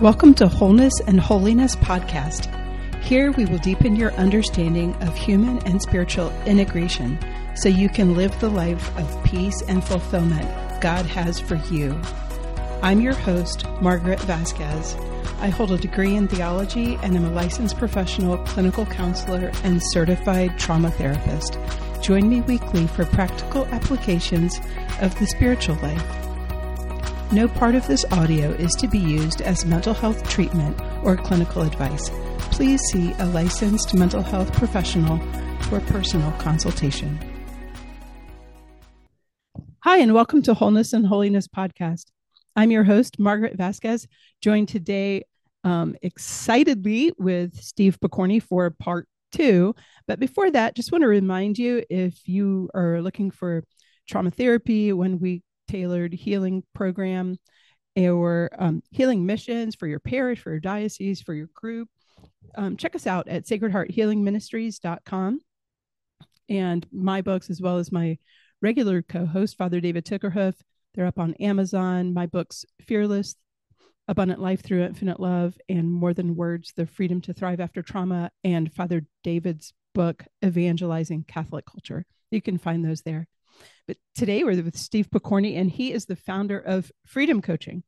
Welcome to Wholeness and Holiness Podcast. Here we will deepen your understanding of human and spiritual integration so you can live the life of peace and fulfillment God has for you. I'm your host, Margaret Vasquez. I hold a degree in theology and am a licensed professional clinical counselor and certified trauma therapist. Join me weekly for practical applications of the spiritual life. No part of this audio is to be used as mental health treatment or clinical advice. Please see a licensed mental health professional for personal consultation. Hi, and welcome to Wholeness and Holiness Podcast. I'm your host, Margaret Vasquez, joined today um, excitedly with Steve Pokorny for part two. But before that, just want to remind you if you are looking for trauma therapy, when we tailored healing program or um, healing missions for your parish, for your diocese, for your group, um, check us out at sacredhearthealingministries.com. And my books, as well as my regular co host, Father David Tickerhoof, they're up on Amazon. My books, Fearless, Abundant Life Through Infinite Love, and More Than Words, The Freedom to Thrive After Trauma, and Father David's book, Evangelizing Catholic Culture. You can find those there. But today we're with Steve Pokorny, and he is the founder of Freedom Coaching.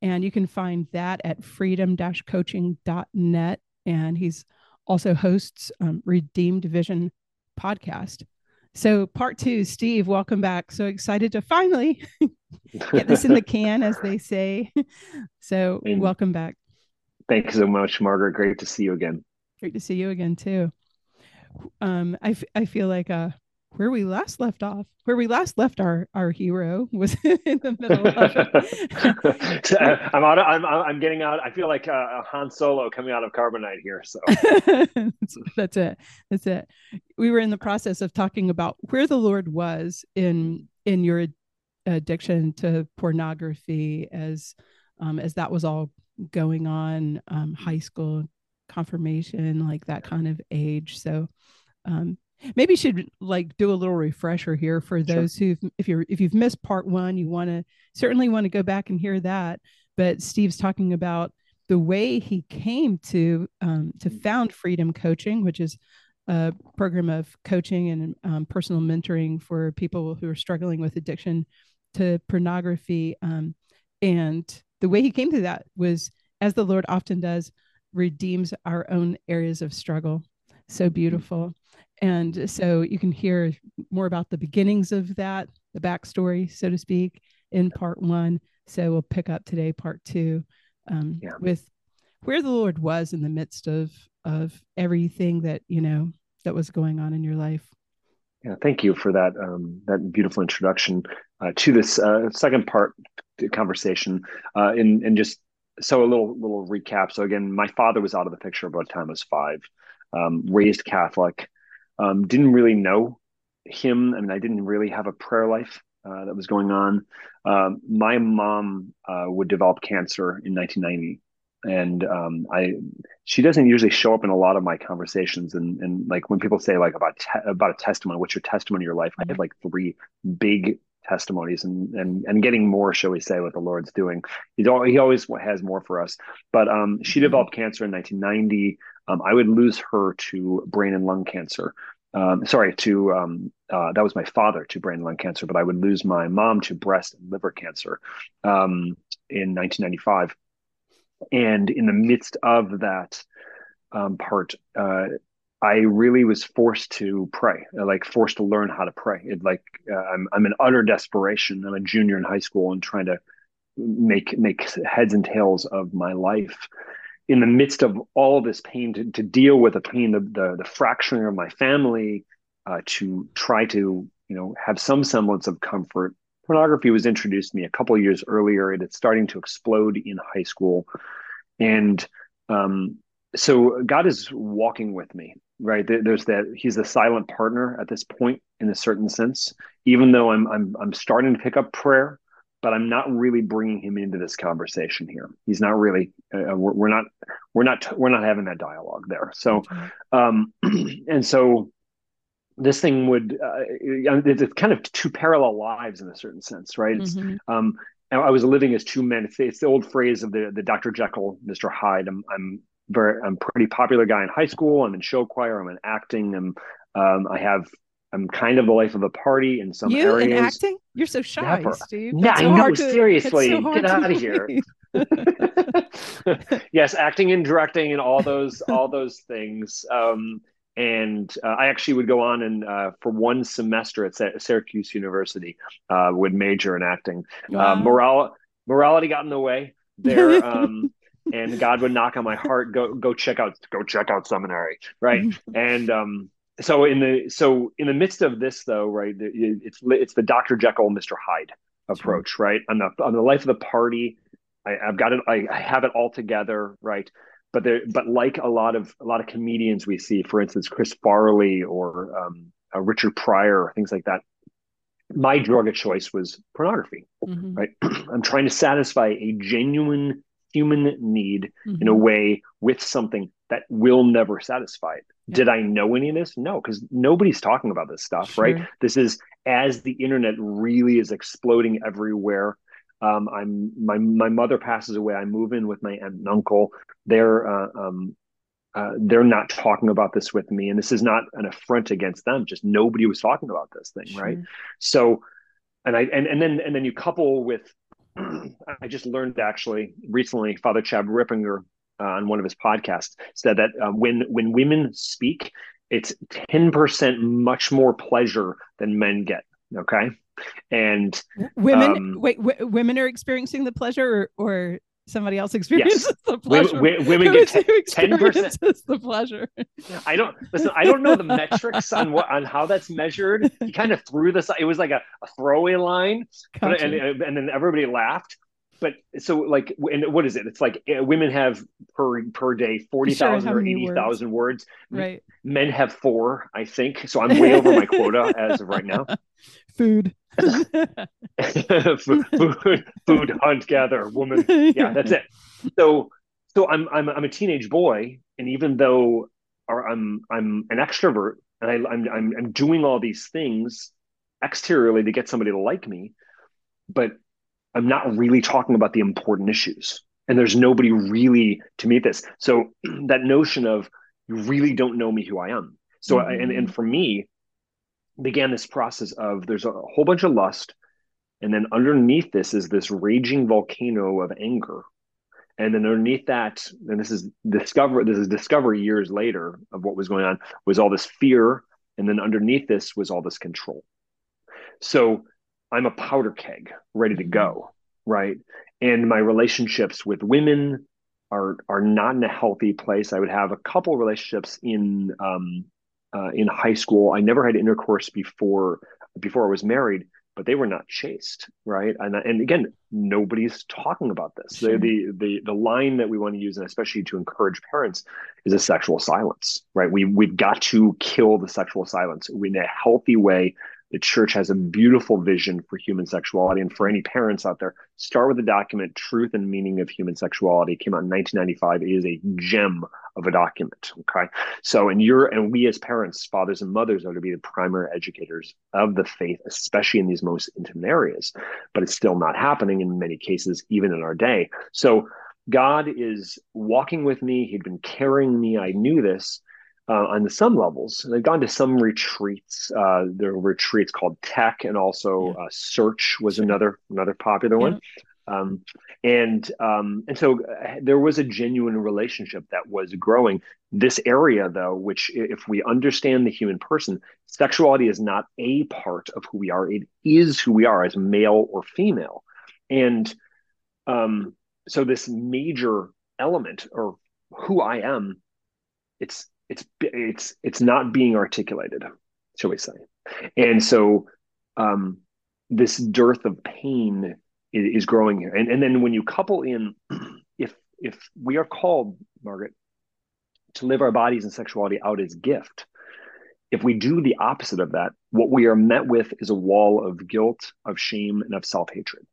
And you can find that at freedom-coaching.net. And he's also hosts um, Redeemed Vision podcast. So, part two, Steve, welcome back. So excited to finally get this in the can, as they say. So, and welcome back. Thank you so much, Margaret. Great to see you again. Great to see you again, too. Um, I, f- I feel like uh, where we last left off, where we last left our our hero was in the middle. Of so, uh, I'm out. Of, I'm I'm getting out. I feel like uh, a Han Solo coming out of carbonite here. So that's it. That's it. We were in the process of talking about where the Lord was in in your addiction to pornography as um, as that was all going on, um, high school confirmation, like that kind of age. So um, maybe should like do a little refresher here for those sure. who if you're if you've missed part one you want to certainly want to go back and hear that. But steve's talking about the way he came to um, to found freedom coaching which is a program of coaching and um, personal mentoring for people who are struggling with addiction to pornography um, and the way he came to that was as the lord often does redeems our own areas of struggle. So beautiful and so you can hear more about the beginnings of that, the backstory, so to speak, in part one. So we'll pick up today, part two, um, yeah. with where the Lord was in the midst of of everything that you know that was going on in your life. Yeah, thank you for that um, that beautiful introduction uh, to this uh, second part conversation. Uh, and and just so a little little recap. So again, my father was out of the picture by the time I was five. Um, raised Catholic, um, didn't really know him. I mean, I didn't really have a prayer life uh, that was going on. Um, my mom uh, would develop cancer in 1990, and um, I she doesn't usually show up in a lot of my conversations. And and like when people say like about te- about a testimony, what's your testimony of your life? Mm-hmm. I have like three big testimonies and and and getting more, shall we say, what the Lord's doing. He's all, he always has more for us. But um, she mm-hmm. developed cancer in 1990. Um, I would lose her to brain and lung cancer um, sorry, to um, uh, that was my father to brain and lung cancer, but I would lose my mom to breast and liver cancer um, in 1995. And in the midst of that um, part, uh, I really was forced to pray, like forced to learn how to pray. It like uh, I'm I'm in utter desperation. I'm a junior in high school and trying to make make heads and tails of my life in the midst of all this pain to, to deal with the pain, the, the, the fracturing of my family, uh, to try to you know have some semblance of comfort. Pornography was introduced to me a couple of years earlier. And It is starting to explode in high school, and um, so God is walking with me. Right there's that He's a silent partner at this point in a certain sense. Even though I'm I'm I'm starting to pick up prayer, but I'm not really bringing him into this conversation here. He's not really. Uh, uh we're, we're, not. We're not. We're not having that dialogue there. So, um, and so this thing would. Uh, it's kind of two parallel lives in a certain sense, right? Mm-hmm. Um, I was living as two men. It's, it's, the old phrase of the the Dr. Jekyll, Mr. Hyde. I'm I'm very I'm pretty popular guy in high school. I'm in show choir. I'm in acting. I'm um, I have I'm kind of the life of the party in some you areas. in acting? You're so shy, Never. Steve. yeah, so I know. Seriously, so get out of here. yes, acting and directing and all those all those things. Um, and uh, I actually would go on and uh, for one semester at Syracuse University uh, would major in acting. Uh, wow. Moral- morality got in the way there, um, and God would knock on my heart. Go go check out go check out seminary, right? and um, so in the so in the midst of this though, right? It's it's the Dr. Jekyll, Mr. Hyde approach, sure. right? On the on the life of the party, I, have got it. I, I have it all together, right? But there, but like a lot of a lot of comedians we see, for instance, Chris Farley or um, uh, Richard Pryor, things like that. My drug of choice was pornography, mm-hmm. right? I'm trying to satisfy a genuine human need mm-hmm. in a way with something that will never satisfy it. Yeah. Did I know any of this? No, because nobody's talking about this stuff, sure. right? This is as the internet really is exploding everywhere. Um, I'm my my mother passes away. I move in with my aunt and uncle. They're uh, um, uh, they're not talking about this with me, and this is not an affront against them. Just nobody was talking about this thing, sure. right? So, and I and and then and then you couple with I just learned actually recently, Father Chad Ripperger uh, on one of his podcasts said that uh, when when women speak, it's ten percent much more pleasure than men get. Okay, and women um, wait w- women are experiencing the pleasure or, or somebody else experiences yes. the pleasure women, women get 10 percent the pleasure i don't listen i don't know the metrics on what on how that's measured he kind of threw this it was like a, a throwaway line gotcha. and, and then everybody laughed but so like and what is it it's like uh, women have per per day 40,000 sure, or 80,000 words. words right men have 4 i think so i'm way over my quota as of right now food food, food, food, hunt, gather, woman. Yeah, that's it. So, so I'm I'm I'm a teenage boy, and even though I'm I'm an extrovert, and I, I'm I'm I'm doing all these things exteriorly to get somebody to like me, but I'm not really talking about the important issues, and there's nobody really to meet this. So that notion of you really don't know me who I am. So mm-hmm. and and for me, began this process of there's a whole bunch of lust and then underneath this is this raging volcano of anger and then underneath that and this is discover this is discovery years later of what was going on was all this fear and then underneath this was all this control so i'm a powder keg ready to go right and my relationships with women are are not in a healthy place i would have a couple relationships in um, uh, in high school. I never had intercourse before before I was married, but they were not chaste, right? And and again, nobody's talking about this. Sure. The, the the the line that we want to use, and especially to encourage parents, is a sexual silence, right? We we've got to kill the sexual silence in a healthy way the church has a beautiful vision for human sexuality. And for any parents out there, start with the document Truth and Meaning of Human Sexuality. It came out in 1995. It is a gem of a document. Okay. So, and you're, and we as parents, fathers and mothers are to be the primary educators of the faith, especially in these most intimate areas. But it's still not happening in many cases, even in our day. So, God is walking with me. He'd been carrying me. I knew this uh, on some levels. And I've gone to some retreats. Uh, there were retreats called TEC, and also yeah. uh, Search was another another popular yeah. one. Um, and um, and so uh, there was a genuine relationship that was growing. This area, though, which if we understand the human person, sexuality is not a part of who we are; it is who we are as male or female. And um, so this major element, or who I am, it's it's it's it's not being articulated, shall we say? And so um, this dearth of pain is, is growing here. And and then when you couple in, if if we are called, Margaret, to live our bodies and sexuality out as gift, if we do the opposite of that, what we are met with is a wall of guilt, of shame, and of self hatred.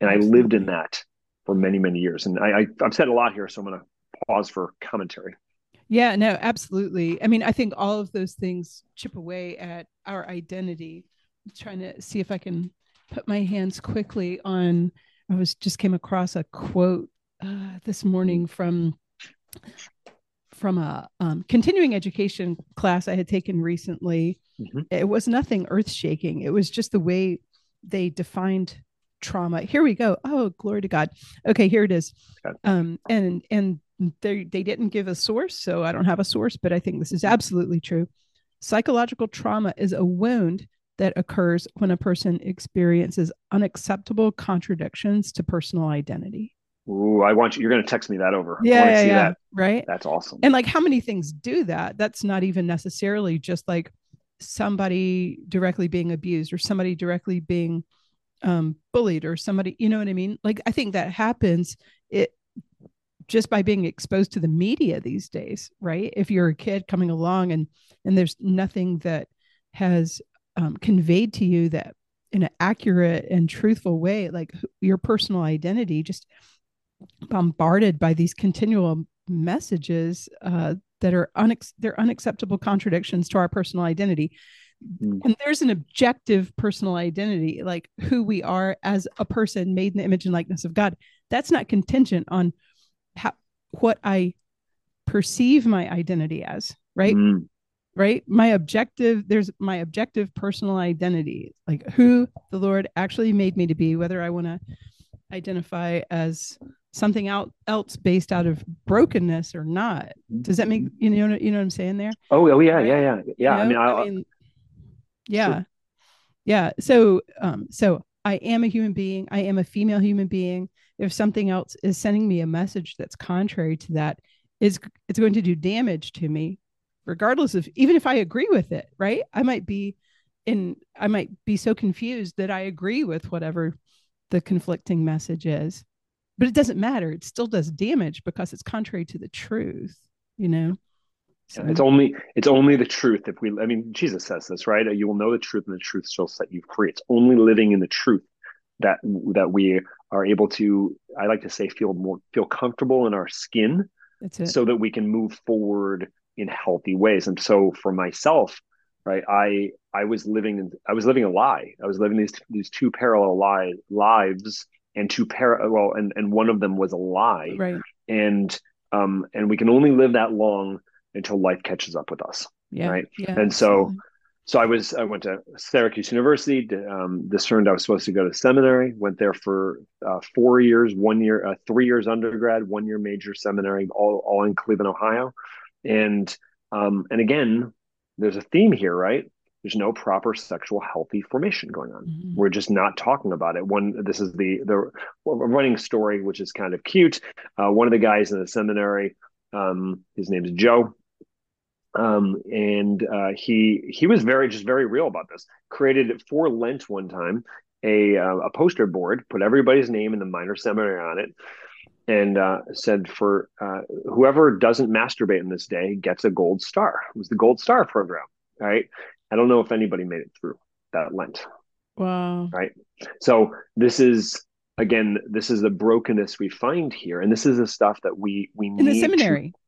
And I lived in that for many, many years. And I, I, have said a lot here, so I'm going to pause for commentary. Yeah, no, absolutely. I mean, I think all of those things chip away at our identity. I'm trying to see if I can put my hands quickly on I was just came across a quote uh, this morning from from a um, continuing education class I had taken recently. Mm-hmm. It was nothing earth shaking. It was just the way they defined trauma. Here we go. Oh, glory to God. Okay, here it is. Um, and and they they didn't give a source, so I don't have a source, but I think this is absolutely true. Psychological trauma is a wound that occurs when a person experiences unacceptable contradictions to personal identity. Ooh, I want you. You're going to text me that over. Yeah, yeah, yeah. That. right. That's awesome. And like, how many things do that? That's not even necessarily just like somebody directly being abused or somebody directly being um, bullied or somebody. You know what I mean? Like, I think that happens. It just by being exposed to the media these days, right? If you're a kid coming along and and there's nothing that has um, conveyed to you that in an accurate and truthful way, like your personal identity, just bombarded by these continual messages uh, that are unex- they're unacceptable contradictions to our personal identity. Mm. And there's an objective personal identity, like who we are as a person made in the image and likeness of God. That's not contingent on how, what I perceive my identity as, right? Mm right my objective there's my objective personal identity like who the lord actually made me to be whether i want to identify as something out else based out of brokenness or not does that make you know you know what i'm saying there oh oh yeah right? yeah yeah yeah you know? i mean, I mean yeah yeah so um so i am a human being i am a female human being if something else is sending me a message that's contrary to that is it's going to do damage to me regardless of even if I agree with it, right? I might be in I might be so confused that I agree with whatever the conflicting message is. But it doesn't matter. It still does damage because it's contrary to the truth, you know. So. It's only it's only the truth if we I mean Jesus says this, right? You will know the truth and the truth shall set you free. It's only living in the truth that that we are able to I like to say feel more feel comfortable in our skin so that we can move forward in healthy ways. And so for myself, right, I I was living I was living a lie. I was living these these two parallel li- lives and two parallel well, and and one of them was a lie. Right. And um and we can only live that long until life catches up with us. Yeah. Right. Yeah, and so absolutely. so I was I went to Syracuse University. Um, discerned I was supposed to go to seminary. Went there for uh, four years, one year, uh, three years undergrad, one year major seminary, all all in Cleveland, Ohio and um, and again there's a theme here right there's no proper sexual healthy formation going on mm-hmm. we're just not talking about it one this is the the running story which is kind of cute uh, one of the guys in the seminary um, his name is joe um, and uh, he he was very just very real about this created for lent one time a uh, a poster board put everybody's name in the minor seminary on it and uh, said for uh, whoever doesn't masturbate in this day gets a gold star. It was the gold star program, right? I don't know if anybody made it through that Lent. Wow. Right. So this is again, this is the brokenness we find here, and this is the stuff that we we in the seminary. To...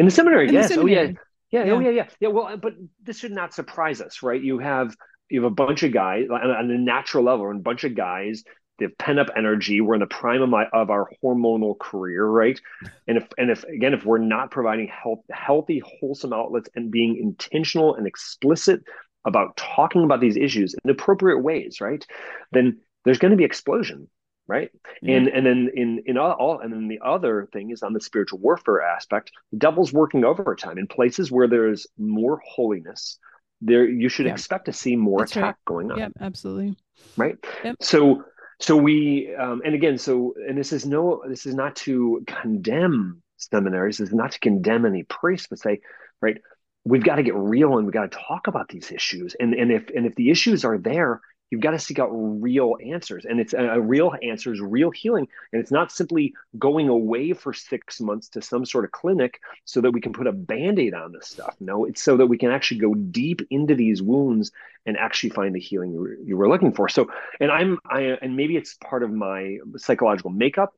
in the seminary, in yes. The seminary. Oh yeah. Yeah, yeah, oh yeah, yeah, yeah. Well, but this should not surprise us, right? You have you have a bunch of guys on a natural level, and a bunch of guys they have pent up energy. We're in the prime of my of our hormonal career, right? And if and if again, if we're not providing health, healthy, wholesome outlets and being intentional and explicit about talking about these issues in appropriate ways, right? Then there's going to be explosion, right? Yeah. And and then in in all, and then the other thing is on the spiritual warfare aspect, the devil's working overtime in places where there's more holiness. There, you should yeah. expect to see more That's attack right. going on. Yeah, absolutely. Right. Yep. So so we um, and again so and this is no this is not to condemn seminaries this is not to condemn any priest but say right we've got to get real and we've got to talk about these issues and and if and if the issues are there You've got to seek out real answers. And it's a, a real answer is real healing. And it's not simply going away for six months to some sort of clinic so that we can put a band-aid on this stuff. No, it's so that we can actually go deep into these wounds and actually find the healing you were, looking for. So, and I'm, I, and maybe it's part of my psychological makeup.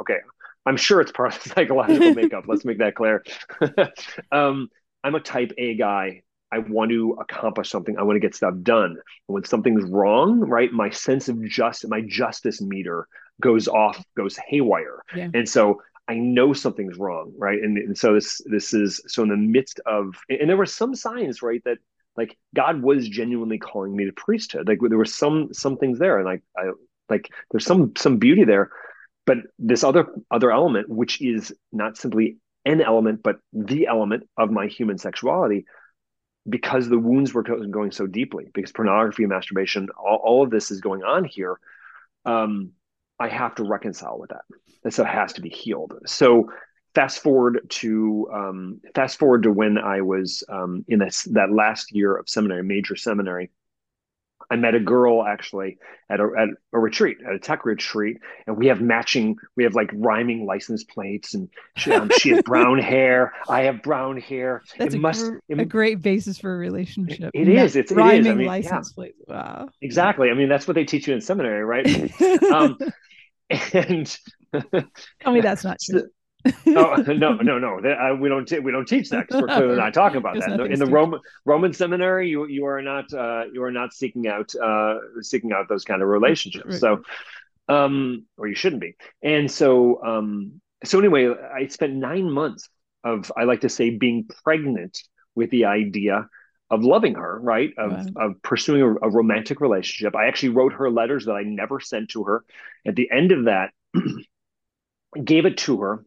Okay. I'm sure it's part of psychological makeup. Let's make that clear. um, I'm a type A guy I want to accomplish something. I want to get stuff done. when something's wrong, right, my sense of justice, my justice meter goes off, goes haywire. Yeah. And so I know something's wrong, right? And, and so this this is so in the midst of and there were some signs, right, that like God was genuinely calling me to priesthood. Like there were some some things there, and like I like there's some some beauty there, but this other other element, which is not simply an element, but the element of my human sexuality, because the wounds were going so deeply, because pornography, and masturbation, all, all of this is going on here. Um, I have to reconcile with that. And so it has to be healed. So fast forward to um, fast forward to when I was um, in this, that last year of seminary, major seminary. I met a girl actually at a, at a retreat, at a TEC retreat, and we have matching, we have like rhyming license plates, and she, um, she has brown hair. I have brown hair. That's it a, must, gr- it, a great basis for a relationship. It, is. It's rhyming it is. I mean, license yeah. plates. Wow. Exactly. I mean, that's what they teach you in seminary, right? um, and tell me that's not true no, no, no, no. I, we don't. T- we don't teach that because we're clearly not talking about that. In the Roman Roman seminary, you you are not uh, you are not seeking out uh, seeking out those kind of relationships. Right. So, um, or you shouldn't be. And so, um, so anyway, I spent nine months of I like to say being pregnant with the idea of loving her, right? Of, wow. of pursuing a, a romantic relationship. I actually wrote her letters that I never sent to her. At the end of that. gave it to her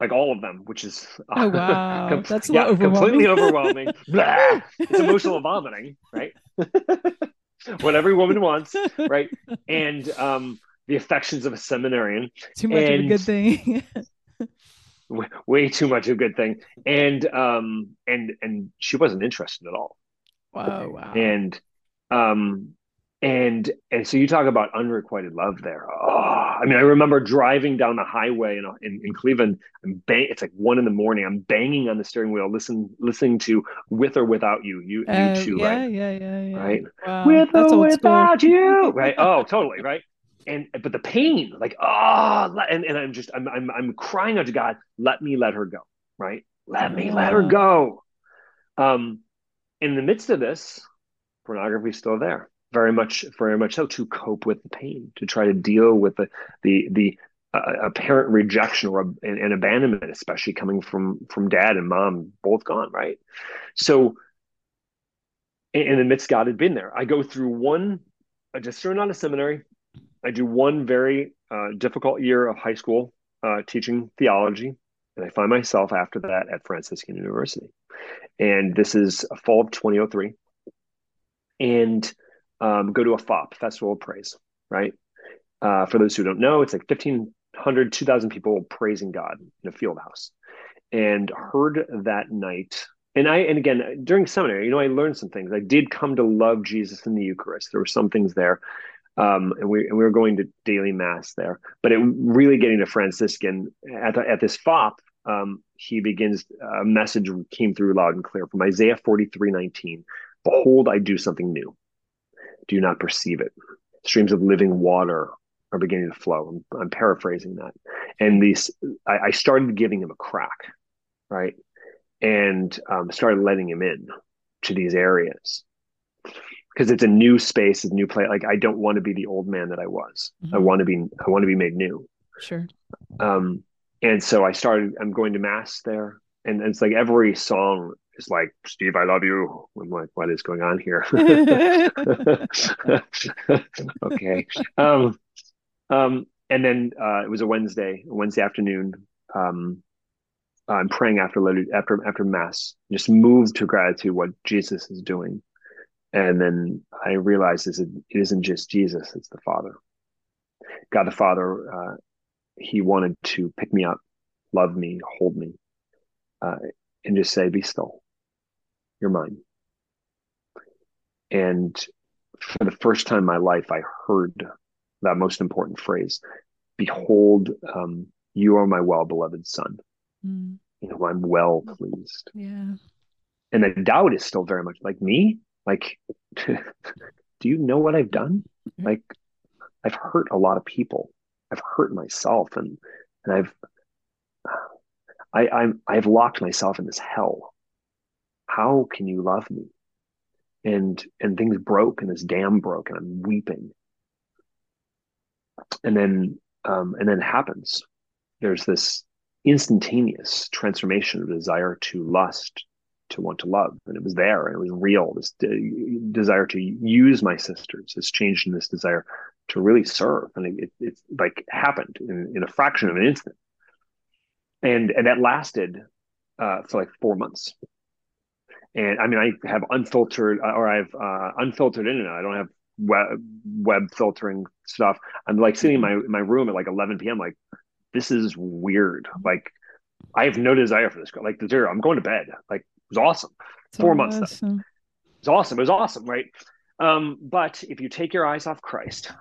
like all of them, which is oh wow, com- that's yeah, overwhelming. completely overwhelming. Blah! It's emotional vomiting, right? what every woman wants, right? And um, the affections of a seminarian. Too much and, of a good thing. way too much of a good thing, and um, and and she wasn't interested at all. Wow, wow. And um, and and so you talk about unrequited love there. Oh, I mean, I remember driving down the highway in in, in Cleveland. I'm bang. It's like one in the morning. I'm banging on the steering wheel, listen listening to "With or Without You." You uh, U2, yeah, right? Yeah, yeah, yeah. Right. Wow. With That's or without school. you, right? Oh, totally, right. And but the pain, like oh, and and I'm just I'm I'm I'm crying out to God, let me let her go, right? Let me let her go. Um, in the midst of this, pornography's still there very much very much so to cope with the pain to try to deal with the the the uh, apparent rejection or and, and, abandonment especially coming from from dad and mom both gone right? So and the god had been there. I go through one i just turned on a seminary. I do one very uh, difficult year of high school uh, teaching theology and i find myself after that at franciscan university. And this is fall of 2003 and um, go to a FOP, Festival of Praise, right? Uh, for those who don't know, it's like 1,500, 2,000 people praising God in a field house. And heard that night, and I, and again, during seminary, you know, I learned some things. I did come to love Jesus in the Eucharist. There were some things there. Um, and we and we were going to daily mass there, but it really getting to Franciscan at the, at this FOP, um, he begins a message came through loud and clear from Isaiah 43, 19. Behold, I do something new do not perceive it? Streams of living water are beginning to flow. I'm, I'm paraphrasing that. And these, I, I, started giving him a crack, right? And um, started letting him in to these areas because it's a new space, a new place. Like I don't want to be the old man that I was. Mm-hmm. I want to be, I want to be made new. Sure. Um, and so I started. I'm going to mass there, and, and it's like every song is like, Steve, I love you. I'm like, what is going on here? okay. Um, um, and then uh, it was a Wednesday, Wednesday afternoon. Um, I'm praying after after after mass, just moved to gratitude what Jesus is doing, and then I realized is it, it isn't just Jesus; it's the Father. God the Father, uh, He wanted to pick me up, love me, hold me, uh, and just say, "Be still." You're mine. And for the first time in my life, I heard that most important phrase Behold, um, you are my well beloved son. Mm. You know, I'm well pleased. Yeah. And the doubt is still very much like me. Like, do you know what I've done? Mm-hmm. Like, I've hurt a lot of people. I've hurt myself, and and I've I, I'm I've locked myself in this hell how can you love me? And and things broke and this dam broke and I'm weeping. And then um, and then it happens. There's this instantaneous transformation of desire to lust to want to love and it was there and it was real this de- desire to use my sisters has changed in this desire to really serve and it, it's like happened in, in, a fraction of an instant and and that lasted uh, for like four months and i mean i have unfiltered uh, or i've uh, unfiltered internet i don't have web, web filtering stuff i'm like sitting in my my room at like 11 p.m like this is weird like I have no desire for this. Like zero, I'm going to bed. Like it was awesome. It's Four awesome. months. Though. It was awesome. It was awesome, right? Um, but if you take your eyes off Christ,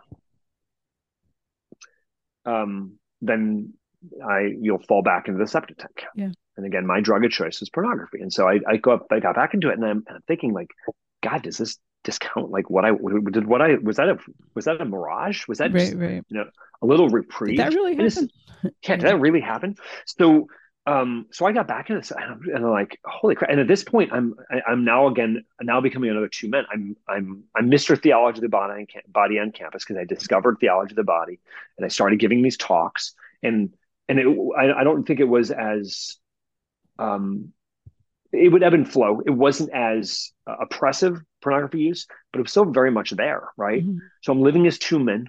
um, then I you'll fall back into the septic tank. Yeah. And again, my drug of choice is pornography, and so I, I go up, I got back into it, and I'm, I'm thinking like, God, does this discount like what I did? What I was that a was that a mirage? Was that right, just, right. you know a little reprieve? Did that really happen? yeah, did that really happen? So um, so I got back into this, and I'm, and I'm, like, holy crap! And at this point, I'm I, am i am now again now becoming another two men. I'm I'm I'm Mr. Theology of the Body on, body on campus because I discovered theology of the body, and I started giving these talks. And and it, I, I don't think it was as um, it would ebb and flow. It wasn't as uh, oppressive pornography use, but it was still very much there, right? Mm-hmm. So I'm living as two men,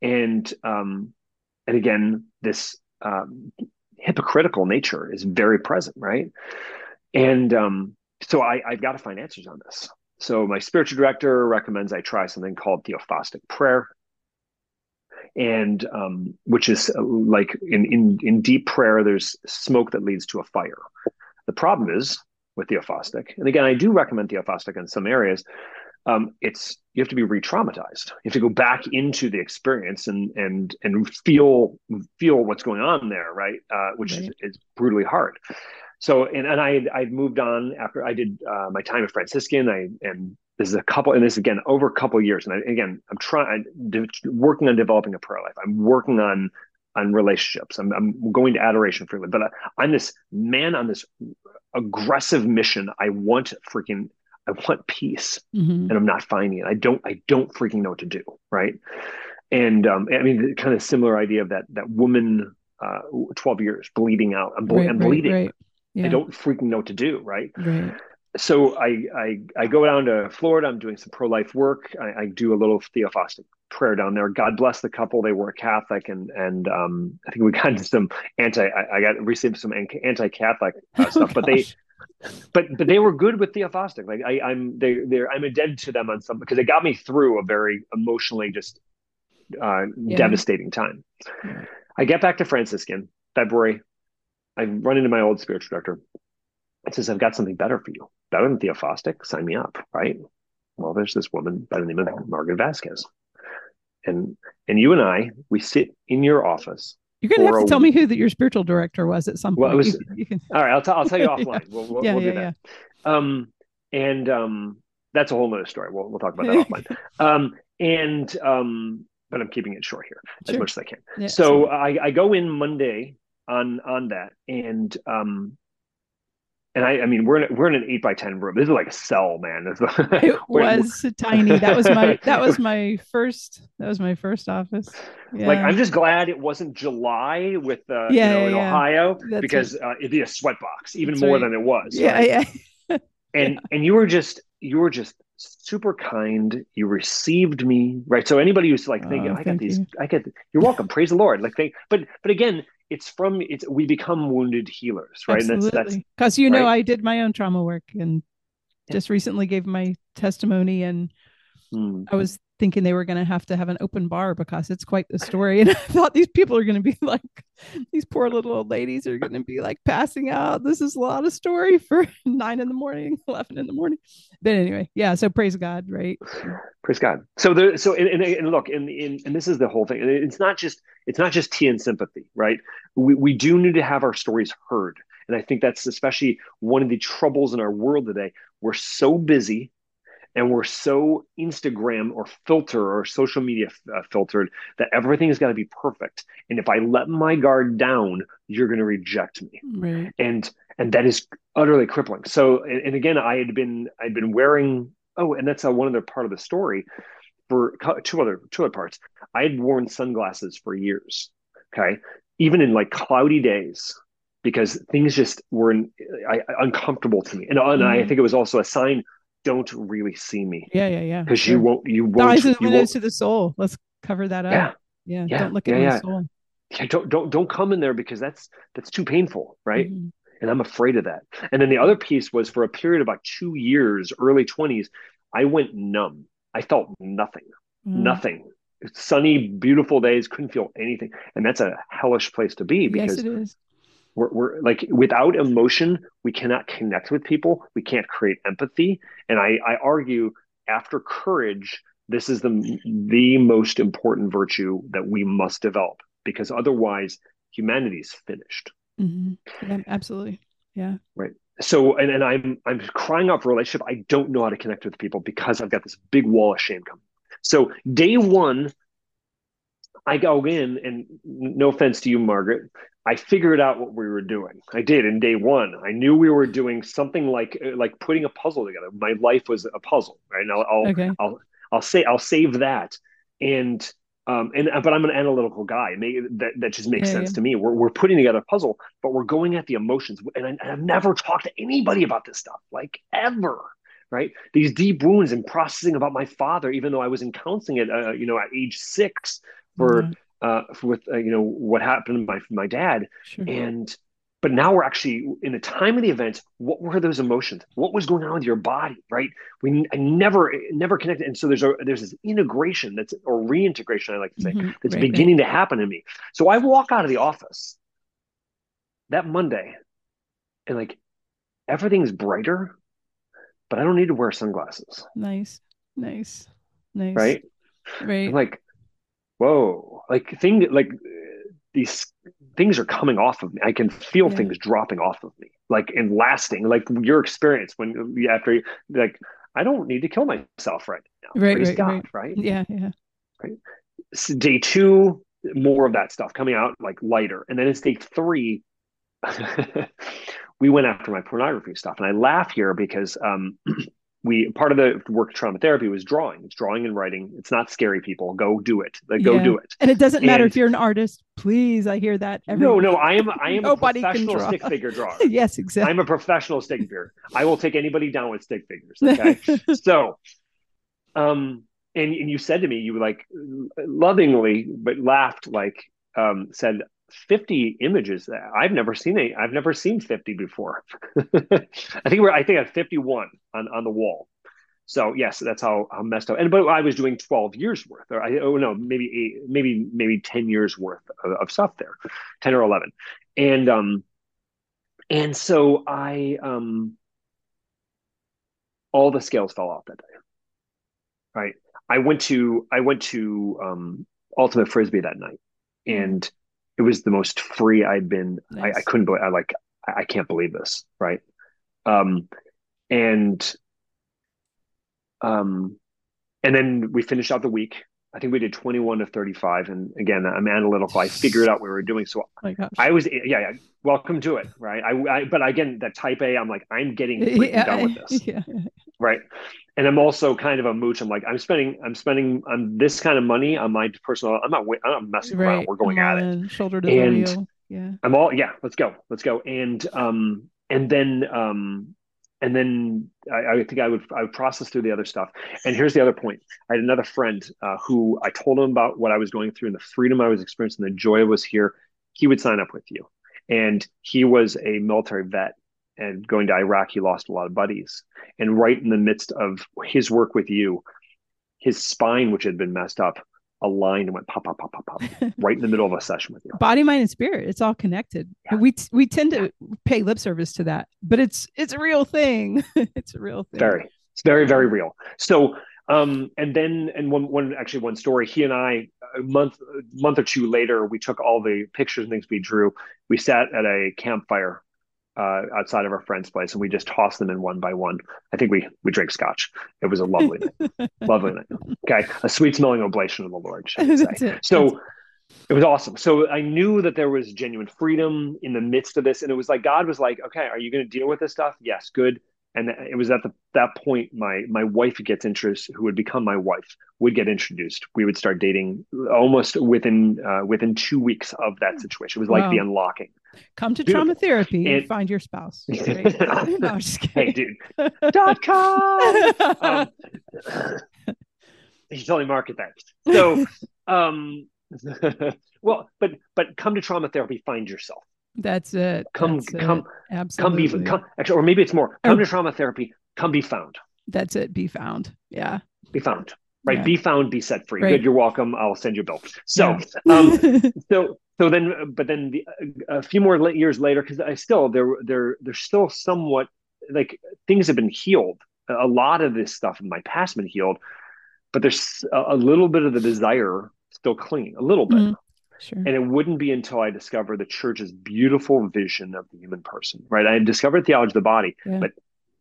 and um, and again, this um, hypocritical nature is very present, right? And um, so I, I've got to find answers on this. So my spiritual director recommends I try something called theophostic prayer, and um, which is uh, like in, in in deep prayer, there's smoke that leads to a fire. The problem is with theophostic, and again, I do recommend theophostic in some areas um, it's you have to be re-traumatized. You have to go back into the experience and and and feel feel what's going on there, right? Uh, which right. Is, is brutally hard. So and and I I'd moved on after I did uh, my time at Franciscan. I and this is a couple and this again over a couple years. And I, again, I'm trying working on developing a prayer life. I'm working on on relationships. I'm, I'm going to adoration freely, but I, am this man on this aggressive mission. I want freaking I want peace mm-hmm. and I'm not finding it. I don't, I don't freaking know what to do. Right. And um, I mean, the kind of similar idea of that, that woman, uh, 12 years bleeding out. I'm, ble- right, I'm bleeding. Right, right. Yeah. I don't freaking know what to do. Right. Right. So I, I, I go down to Florida. I'm doing some pro-life work. I, I do a little theophostic prayer down there. God bless the couple. They were Catholic, and and um, I think we got into some anti. I, I got received some anti-Catholic uh, oh, stuff, but they but but they were good with theophostic. Like I, I'm they they're I'm indebted to them on some because it got me through a very emotionally just uh, yeah. devastating time. Yeah. I get back to Franciscan February. I run into my old spiritual director. It says, I've got something better for you, better than theophostic. Sign me up, right? Well, there's this woman by the name of Margaret Vasquez. And and you and I, we sit in your office you're going to have to tell me who that your spiritual director was at some point. Well, it was, you, you. All right, I'll, t- I'll tell you offline. We'll, we'll, yeah, we'll yeah, do that. Yeah. Um, and um, that's a whole nother story. We'll, we'll talk about that offline. Um, and um, but I'm keeping it short here sure. as much as I can. Yeah, so I, I go in Monday on on that, and um, and I, I mean, we're in we're in an eight by ten room. This is like a cell, man. it was tiny. That was my that was my first that was my first office. Yeah. Like I'm just glad it wasn't July with uh, yeah, you know, in yeah. Ohio That's because uh, it'd be a sweatbox even That's more right. than it was. Yeah, right? yeah. and and you were just you were just super kind. You received me right. So anybody who's like thinking, oh, I got these, you. I get. You're welcome. Praise the Lord. Like they, but but again, it's from it's we become wounded healers, right? Absolutely. Because you know, right? I did my own trauma work and yeah. just recently gave my testimony, and mm. I was thinking they were going to have to have an open bar because it's quite the story. And I thought these people are going to be like, these poor little old ladies are going to be like passing out. This is a lot of story for nine in the morning, 11 in the morning. But anyway, yeah. So praise God, right? Praise God. So there, so, and, and, and look, and, and, and this is the whole thing. It's not just, it's not just tea and sympathy, right? We, we do need to have our stories heard. And I think that's especially one of the troubles in our world today. We're so busy and we're so Instagram or filter or social media uh, filtered that everything has got to be perfect. And if I let my guard down, you're going to reject me. Right. And and that is utterly crippling. So and, and, again, I had been I'd been wearing oh, and that's a, one other part of the story. for two other two other parts. I had worn sunglasses for years. Okay, even in like cloudy days, because things just were in, I, uncomfortable to me, and, and mm-hmm. I think it was also a sign. Don't really see me. Yeah, yeah, yeah. Because you won't. You won't. The eyes the windows to the soul. Let's cover that up. Yeah. Yeah. yeah. Don't look at yeah, my yeah. soul. Yeah. Don't don't don't come in there because that's that's too painful, right? Mm-hmm. And I'm afraid of that. And then the other piece was for a period of about two years, early 20s, I went numb. I felt nothing, mm. nothing. Sunny, beautiful days, couldn't feel anything. And that's a hellish place to be because yes, it is. We're, we're like without emotion, we cannot connect with people. We can't create empathy. And I, I argue after courage, this is the the most important virtue that we must develop because otherwise humanity's finished. Mm-hmm. Yeah, absolutely. Yeah. Right. So and, and I'm I'm crying out for relationship. I don't know how to connect with people because I've got this big wall of shame coming. So day one, I go in and no offense to you, Margaret, I figured out what we were doing. I did in day one. I knew we were doing something like like putting a puzzle together. My life was a puzzle, right? Now I'll okay. I'll I'll say I'll save that. And um, and but I'm an analytical guy. that that just makes yeah, sense yeah. to me. We're we're putting together a puzzle, but we're going at the emotions. And I, have never talked to anybody about this stuff, like ever. Right? These deep wounds and processing about my father, even though I was in counseling at uh, you know at age six for mm-hmm. Uh with uh, you know what happened to my my dad, sure. and but now we're actually in the time of the event what were those emotions? What was going on with your body right? We I never never connected. And so there's a there's this integration that's or reintegration i like to say mm-hmm. that's right, beginning to happen in me. So i walk out of the office that monday and like everything's brighter but i don't need to wear sunglasses. Nice. Nice. Nice. Right? Right. I'm like whoa like thing like these things are coming off of me. I can feel yeah. things dropping off of me, like and lasting. Like your experience when after like I don't need to kill myself right now. Right, Praise right, God, right. right. Yeah, yeah. Right. So day two, more of that stuff coming out like lighter, and then it's day three. we went after my pornography stuff, and I laugh here because um, we part of the work trauma therapy was drawing. It's drawing and writing. It's not scary people. Go do it. Like, go do it. And it doesn't matter if you're an artist. Please, I hear that. Every no, no, I am. I am a professional stick figure drawer. yes, exactly. I'm a professional stick figure. I will take anybody down with stick figures. Okay, so, um, and and you said to me, you like lovingly, but laughed like, um, said, 50 images i've never seen a i've never seen 50 before. I think we're i think at 51 on on the wall. So yes that's how, how messed up and but i was doing 12 years worth or i oh no maybe eight maybe maybe 10 years worth of, of stuff there 10 or 11 and um and so i um all the scales fell off that day. Right? I went to i went to um ultimate frisbee that night and it was the most free I'd been. Nice. I, I, couldn't believe. I like. I, I can't believe this. Right. Um, and um, and then we finished out the week. I think we did 21 to 35. And again, I'm analytical. I figured out what we were doing. So oh I was, yeah, yeah, welcome to it. Right. I, I, but again, that type A, I'm like, I'm getting yeah, done with this. Yeah. Right. And I'm also kind of a mooch. I'm like, I'm spending, I'm spending on this kind of money on my personal, I'm not, I'm not messing right. around. We're going at it. Shoulder to and Yeah. I'm all, yeah, let's go. Let's go. And, um, and then, um, and then I, I, think I would I would process through the other stuff. And here's the other point: I had another friend uh, who I told him about what I was going through and the freedom I was experiencing, the joy was here. He would sign up with you, and he was a military vet. And going to Iraq, he lost a lot of buddies. And right in the midst of his work with you, his spine, which had been messed up, aligned and went pop, pop, pop, pop, pop, right in the middle of a session with you. Body, mind, and spirit. It's all connected. Yeah. We we tend to pay lip service to that, but it's it's a real thing. it's a real thing. Very. It's very, very real. So um, and then and one one actually one story, he and I a month a month or two later, we took all the pictures and things we drew. We sat at a campfire uh, outside of our friend's place, and we just tossed them in one by one. I think we we drank scotch. It was a lovely night, lovely night. Okay, a sweet smelling oblation of the Lord. So it was awesome. So I knew that there was genuine freedom in the midst of this, and it was like God was like, "Okay, are you going to deal with this stuff? Yes, good." and it was at the, that point my my wife gets introduced who would become my wife would get introduced we would start dating almost within uh, within two weeks of that situation it was like wow. the unlocking come to Beautiful. trauma therapy and, and find your spouse right? no, hey dude dot com um, you totally market that so um well but but come to trauma therapy find yourself that's it. Come, That's come, it. absolutely. Come be, come, actually, or maybe it's more. Come oh. to trauma therapy. Come be found. That's it. Be found. Yeah. Be found. Right. Yeah. Be found. Be set free. Right. Good. You're welcome. I'll send you a bill. So, yeah. um, so, so then, but then the, a few more years later, because I still there, there, there's still somewhat like things have been healed. A lot of this stuff in my past been healed, but there's a, a little bit of the desire still clinging, a little bit. Mm-hmm. Sure. And it wouldn't be until I discovered the church's beautiful vision of the human person, right? I discovered theology of the body, yeah. but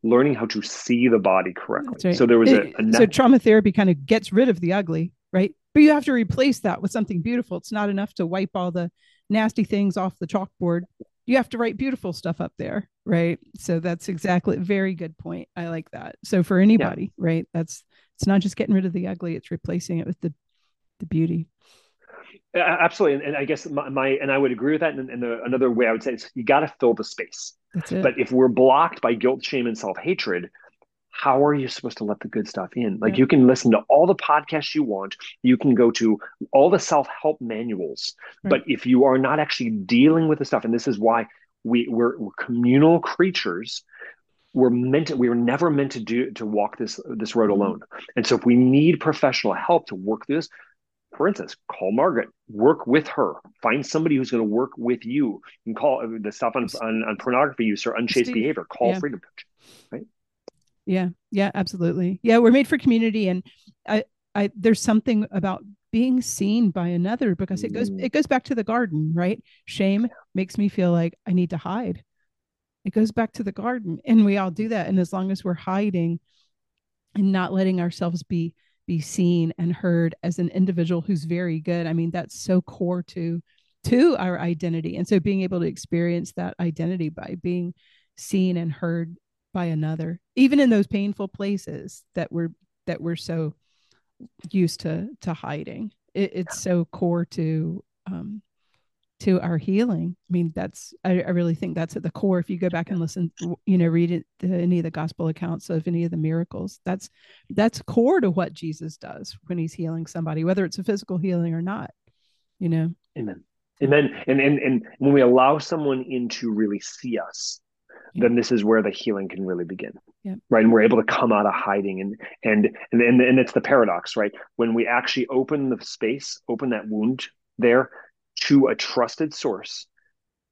learning how to see the body correctly. Right. So there was a, a so trauma therapy kind of gets rid of the ugly, right? But you have to replace that with something beautiful. It's not enough to wipe all the nasty things off the chalkboard. You have to write beautiful stuff up there, right? So that's exactly a very good point. I like that. So for anybody, yeah. right? That's it's not just getting rid of the ugly; it's replacing it with the the beauty. Absolutely, and, and, I guess my, my, and I would agree with that. And, and the, another way I would say is you got to fill the space. But if we're blocked by guilt, shame, and self hatred, how are you supposed to let the good stuff in? Like yeah. you can listen to all the podcasts you want, you can go to all the self help manuals, right. but if you are not actually dealing with the stuff, and this is why we we're, we're communal creatures we're meant to, we were never meant to do to walk this this road mm-hmm. alone and so if we need professional help to work through this for instance, call Margaret, work with her, find somebody who's going to work with you. and call uh, the stuff on, on, on pornography use or unchaste Steve, behavior. Call yeah. Freedom Coach, right? Yeah, yeah, absolutely. Yeah, we're made for community, and I, I, there's something about being seen by another because it goes, mm. it goes back to the garden, right? Shame makes me feel like I need to hide. It goes back to the garden, and we all do that. And as long as we're hiding and not letting ourselves be be seen and heard as an individual who's very good i mean that's so core to to our identity and so being able to experience that identity by being seen and heard by another even in those painful places that we're that we're so used to to hiding it, it's so core to um to our healing. I mean, that's I, I, really think that's at the core. If you go back and listen, you know, read it, any of the gospel accounts of any of the miracles, that's that's core to what Jesus does when he's healing somebody, whether it's a physical healing or not. You know. Amen. And then and and and when we allow someone in to really see us, yeah. Then this is where the healing can really begin. Yeah. Right. And we're able to come out of hiding and and and and, and it's the paradox, right? When we actually open the space, open that wound there, to a trusted source,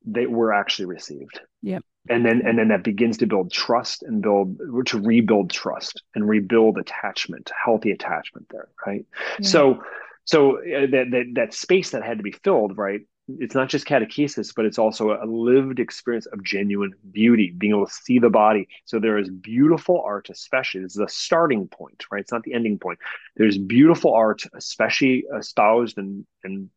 they were actually received. Yep. And then and then that begins to build trust and build to rebuild trust and rebuild attachment, healthy attachment there, right? Yeah. So so uh, that, that that space that had to be filled, right? It's not just catechesis, but it's also a lived experience of genuine beauty, being able to see the body. So there is beautiful art, especially this is a starting point, right? It's not the ending point. There's beautiful art, especially espoused and and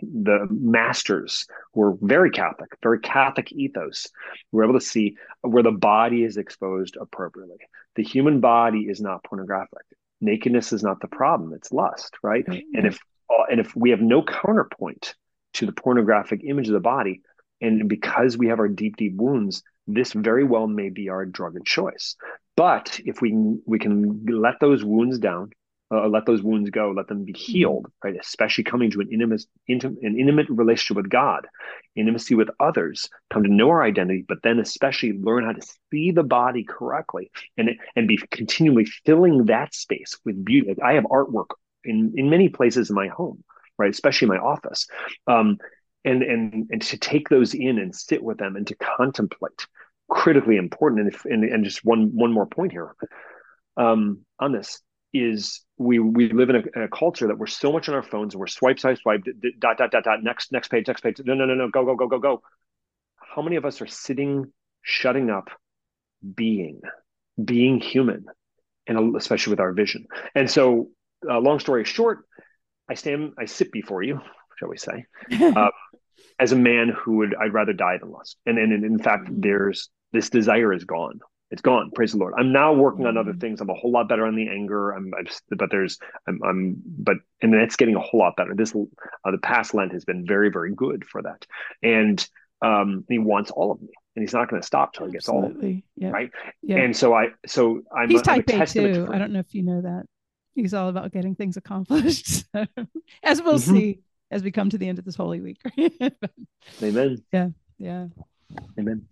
the masters were very Catholic, very Catholic ethos. We're able to see where the body is exposed appropriately. The human body is not pornographic. Nakedness is not the problem; it's lust, right? Mm-hmm. And if uh, and if we have no counterpoint to the pornographic image of the body, and because we have our deep, deep wounds, this very well may be our drug of choice. But if we we can let those wounds down, uh, let those wounds go, let them be mm-hmm. healed, right? Especially coming to an intimate, intimate, an intimate relationship with God, intimacy with others, come to know our identity, but then especially learn how to see the body correctly and and be continually filling that space with beauty. Like I have artwork in in many places in my home, right? Especially my office, um, and and and to take those in and sit with them and to contemplate, critically important. And if, and, and just one one more point here um, on this is we we live in a, a, culture that we're so much on our phones and we're swipe swipe swipe dot dot dot dot next next page next page no no no no go go go go go how many of us are sitting shutting up being being human and especially with our vision and so uh, long story short i stand i sit before you shall we say uh, as a man who would i'd rather die than lust and, and, and in fact there's this desire is gone it's gone. Praise the Lord. I'm now working on other mm. things. I'm a whole lot better on the anger. I'm, I'm but there's, I'm, I'm, but, and it's getting a whole lot better. This, uh, the past Lent has been very, very good for that. And, um, he wants all of me and he's not going to stop till he gets Absolutely. all of me. Yep. Right. Yeah. And so I, so I'm, he's type A too. I don't know if you know that he's all about getting things accomplished. as we'll mm-hmm. see as we come to the end of this holy week. Amen. Yeah. Yeah. Amen.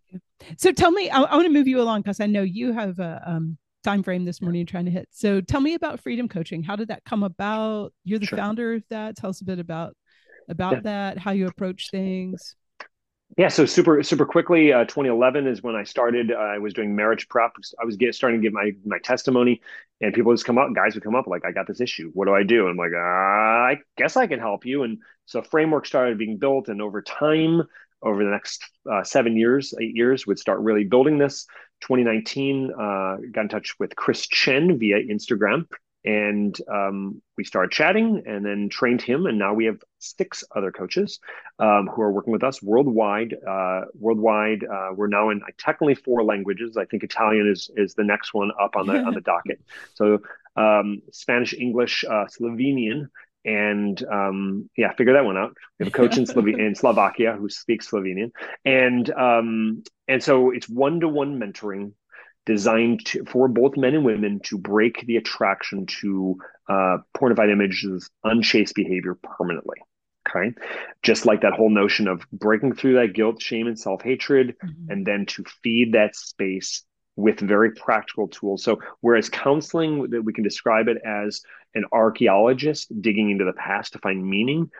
So tell me, I, I want to move you along because I know you have a um, time frame this morning trying to hit. So tell me about Freedom Coaching. How did that come about? You're the sure. founder of that. Tell us a bit about about yeah. that, how you approach things. Yeah, so super super quickly, uh, 2011 is when I started. Uh, I was doing marriage prep. I was get, starting to give my my testimony, and people just come up. Guys would come up like, "I got this issue. What do I do?" And I'm like, "I guess I can help you." And so framework started being built, and over time, over the next uh, seven years, eight years, would start really building this. 2019, uh, got in touch with Chris Chen via Instagram, and um, we started chatting and then trained him and now we have six other coaches um, who are working with us worldwide uh, worldwide uh, we're now in technically four languages. I think italian is is the next one up on the on the docket. So um, spanish english uh, slovenian and um, yeah, figure that one out. We have a coach in, Slove- in Slovakia who speaks Slovenian, and um, and so it's one to one mentoring designed to, for both men and women to break the attraction to uh, pornified images, unchaste behavior permanently. Okay. Just like that whole notion of breaking through that guilt, shame, and self hatred, mm-hmm. and then to feed that space with very practical tools. So, whereas counseling, that we can describe it as an archaeologist digging into the past to find meaning,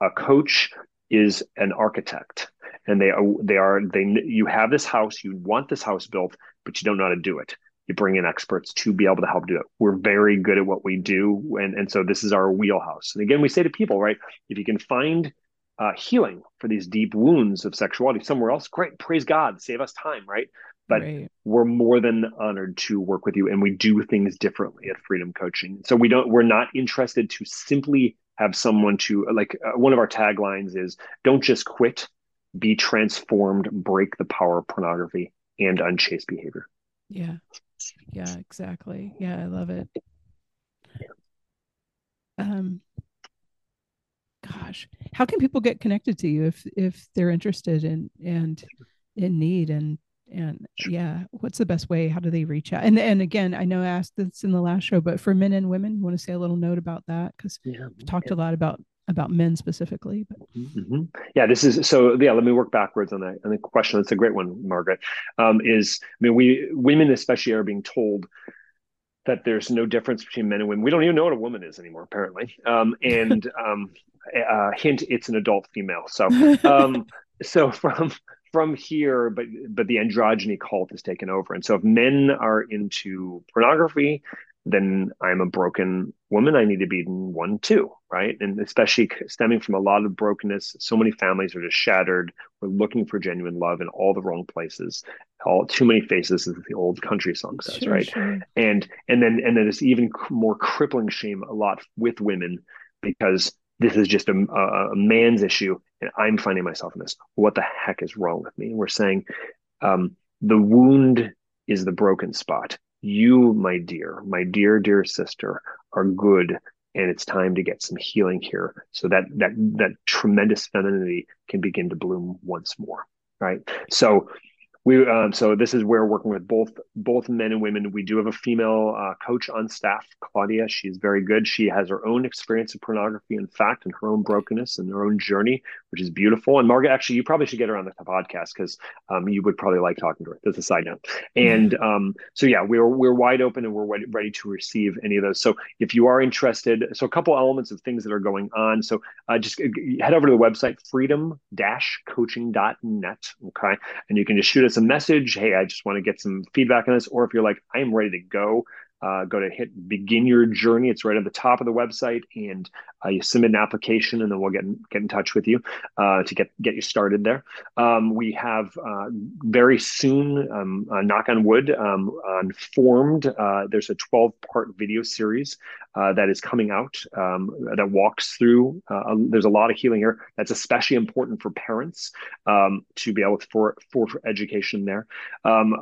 a coach is an architect and they are they are they you have this house you want this house built but you don't know how to do it. You bring in experts to be able to help do it. We're very good at what we do and and so this is our wheelhouse. And again we say to people right if you can find uh, healing for these deep wounds of sexuality somewhere else great praise god save us time right? But right. we're more than honored to work with you and we do things differently at freedom coaching. So we don't we're not interested to simply have someone to like uh, one of our taglines is don't just quit be transformed, break the power of pornography and unchaste behavior. Yeah. Yeah, exactly. Yeah, I love it. Um gosh, how can people get connected to you if if they're interested in and in need and and yeah what's the best way how do they reach out and and again i know i asked this in the last show but for men and women want to say a little note about that because yeah, we've talked yeah. a lot about about men specifically. But mm-hmm. yeah, this is so. Yeah, let me work backwards on that. And the question that's a great one, Margaret. Um, is I mean, we women especially are being told that there's no difference between men and women. We don't even know what a woman is anymore, apparently. Um, and um, uh, hint, it's an adult female. So, um, so from from here, but but the androgyny cult has taken over, and so if men are into pornography then I'm a broken woman. I need to be one too, right? And especially stemming from a lot of brokenness, so many families are just shattered. We're looking for genuine love in all the wrong places. All too many faces, as the old country song says, sure, right? Sure. And and then and then it's even more crippling shame a lot with women because this is just a, a, man's issue, and I'm finding myself in this. What the heck is wrong with me? And we're saying um, the wound is the broken spot you, my dear, my dear, dear sister, are good. And it's time to get some healing here so that that that tremendous femininity can begin to bloom once more. Right. So we um, so this is where working with both both men and women. We do have a female uh, coach on staff claudia. She's very good. She has her own experience of pornography in fact and her own brokenness and her own journey which is beautiful. And margaret actually you probably should get her on the podcast because um, you would probably like talking to her. That's a side note. And mm-hmm. um, so yeah we're we're wide open and we're ready, ready to receive any of those. So if you are interested so a couple elements of things that are going on. So uh, just uh, head over to the website freedom-coaching.net okay? And you can just shoot us a message. Hey, I just want to get some feedback on this. Or if you're like, I am ready to go, uh, go to hit begin your journey. It's right at the top of the website, and uh, you submit an application, and then we'll get in, get in touch with you uh, to get get you started there. Um, we have uh, very soon, um, uh, knock on wood, um, on Formed. Uh, there's a 12 part video series that is coming out um, that walks through. there's a lot of healing here. That's especially important for parents um, to be able to for for, education there. Um,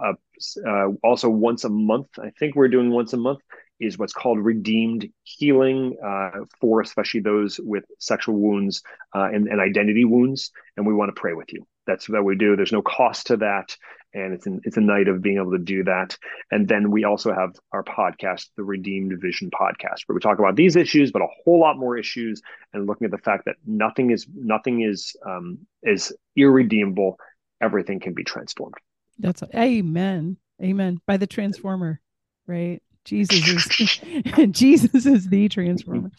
uh, also once a month. I think we're doing once a month is what's called redeemed healing uh, for especially those with sexual wounds uh, and, and, identity wounds. And we want to pray with you. That's what we do. There's no cost to that. And it's, an, it's a night of being able to do that. And then we also have our podcast, the Redeemed Vision podcast, where we talk about these issues, but a whole lot more issues and looking at the fact that nothing is nothing is um, is irredeemable. Everything can be transformed. That's amen. Amen. By the transformer, right? Jesus is Jesus is the transformer.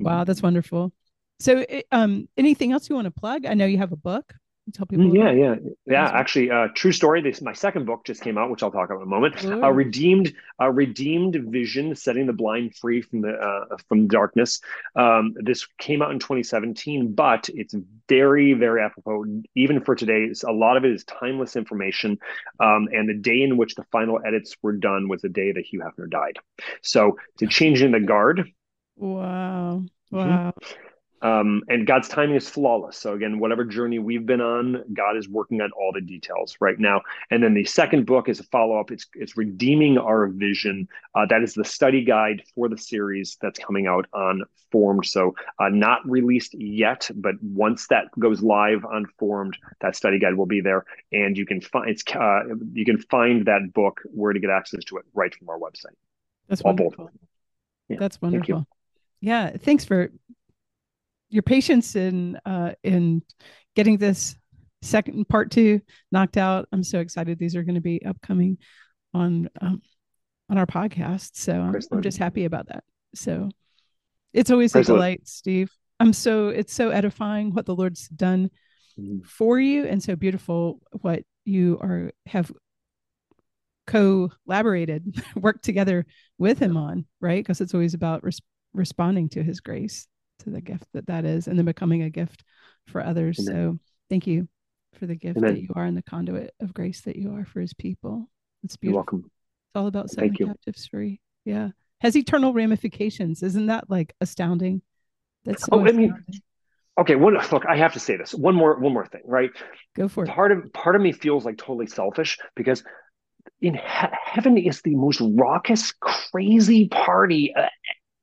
Wow, that's wonderful. So, um, anything else you want to plug? I know you have a book tell people mm, yeah yeah. Yeah actually uh, true story this my second book just came out which i'll talk about in a moment. A uh, redeemed a redeemed vision setting the blind free from the uh, from darkness. Um, this came out in 2017 but it's very very apropos. Even for today a lot of it is timeless information um, and the day in which the final edits were done was the day that hugh hefner died. So to change in the guard. Wow. Mm-hmm. wow. mm-hmm. Um, and God's timing is flawless. So again, whatever journey we've been on, God is working on all the details right now. And then the second book is a follow up. It's it's redeeming our vision. Uh, that is the study guide for the series that's coming out on Formed. So uh, not released yet, but once that goes live on Formed, that study guide will be there, and you can find it's uh, you can find that book where to get access to it right from our website. That's wonderful. Yeah. That's wonderful. Yeah, thanks for your patience in uh, in getting this second part two knocked out. I'm so excited. These are going to be upcoming on um, on our podcast. So I'm, I'm, just happy about that. So it's always Praise a delight, Lord. Steve. I'm so it's so edifying what the Lord's done mm-hmm. for you, and so beautiful what you are have collaborated, worked together with Him on, right? Because it's always about res- responding to His grace to the gift that that is and then becoming a gift for others. Amen. so thank you for the gift Amen. that you are and the conduit of grace that you are for his people. It's beautiful. You're welcome. It's all about setting captives free. Yeah. Has eternal ramifications. Isn't that like astounding? That's so oh, astounding. I mean, okay one look i have to say this. One more one more thing right? Go for it. Part of part of me feels like totally selfish because in he- heaven is the most raucous crazy party uh,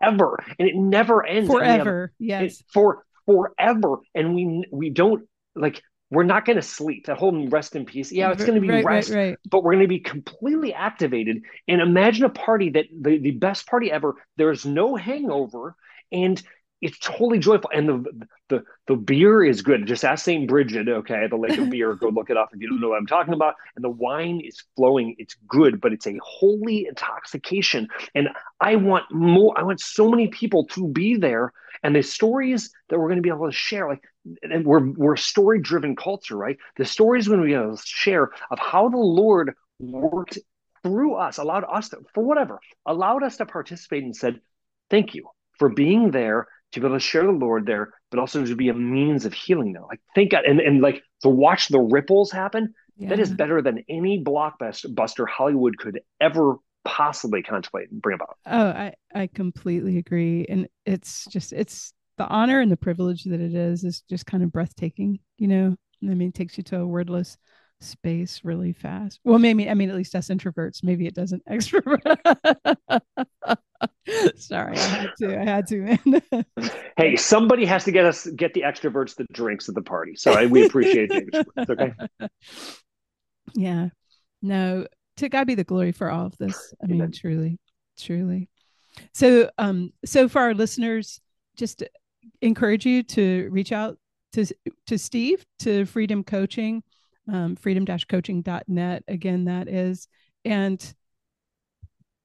ever, and it never ends. Forever, yes. for forever, and we we don't like we're not going to sleep. That whole rest in peace. Yeah, it's going to be right, rest, right, right. but we're going to be completely activated. And imagine a party that the, the best party ever. There's no hangover, and it's totally joyful. And the the the beer is good. Just ask St. Bridget, okay, the Lake of Beer. Go look it up if you don't know what I'm talking about. And the wine is flowing. It's good, but it's a holy intoxication. And I want more. I want so many people to be there. And the stories that we're going to be able to share, like, and we're we're a story driven culture, right? The stories we're going to be able to share of how the Lord worked through us, allowed us to, for whatever, allowed us to participate and said, thank you for being there to be able to share the Lord there, but also to be a means of healing them. Like think and and like to watch the ripples happen. Yeah. That is better than any blockbuster Hollywood could ever possibly contemplate and bring about. Oh, I I completely agree, and it's just it's the honor and the privilege that it is is just kind of breathtaking. You know, I mean, it takes you to a wordless space really fast. Well, maybe I mean at least us introverts. Maybe it doesn't extrovert. Sorry, I had to. I had to, man. hey, somebody has to get us get the extroverts the drinks at the party. So I, we appreciate it. Okay. Yeah. No, to God be the glory for all of this. I mean, Amen. truly, truly. So, um, so for our listeners, just encourage you to reach out to to Steve to Freedom Coaching um, freedom-coaching.net. Again, that is. And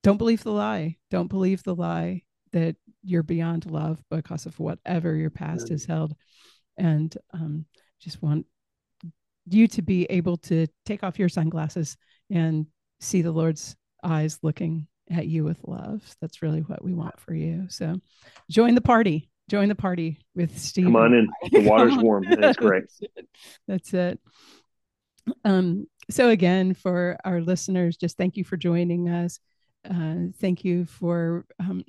don't believe the lie. Don't believe the lie that you're beyond love because of whatever your past has held. And um, just want you to be able to take off your sunglasses and see the Lord's eyes looking at you with love. That's really what we want for you. So join the party. Join the party with Steve. Come on in. The water's warm. That's great. That's it. Um, so again, for our listeners, just thank you for joining us. Uh, thank you for um,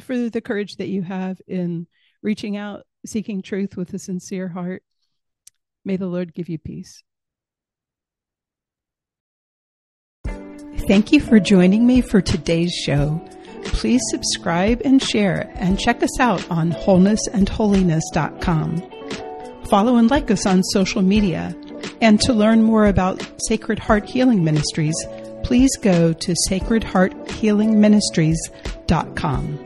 for the courage that you have in reaching out, seeking truth with a sincere heart. May the Lord give you peace. Thank you for joining me for today's show. Please subscribe and share and check us out on wholenessandholiness.com. Follow and like us on social media. And to learn more about Sacred Heart Healing Ministries, please go to sacredhearthealingministries.com.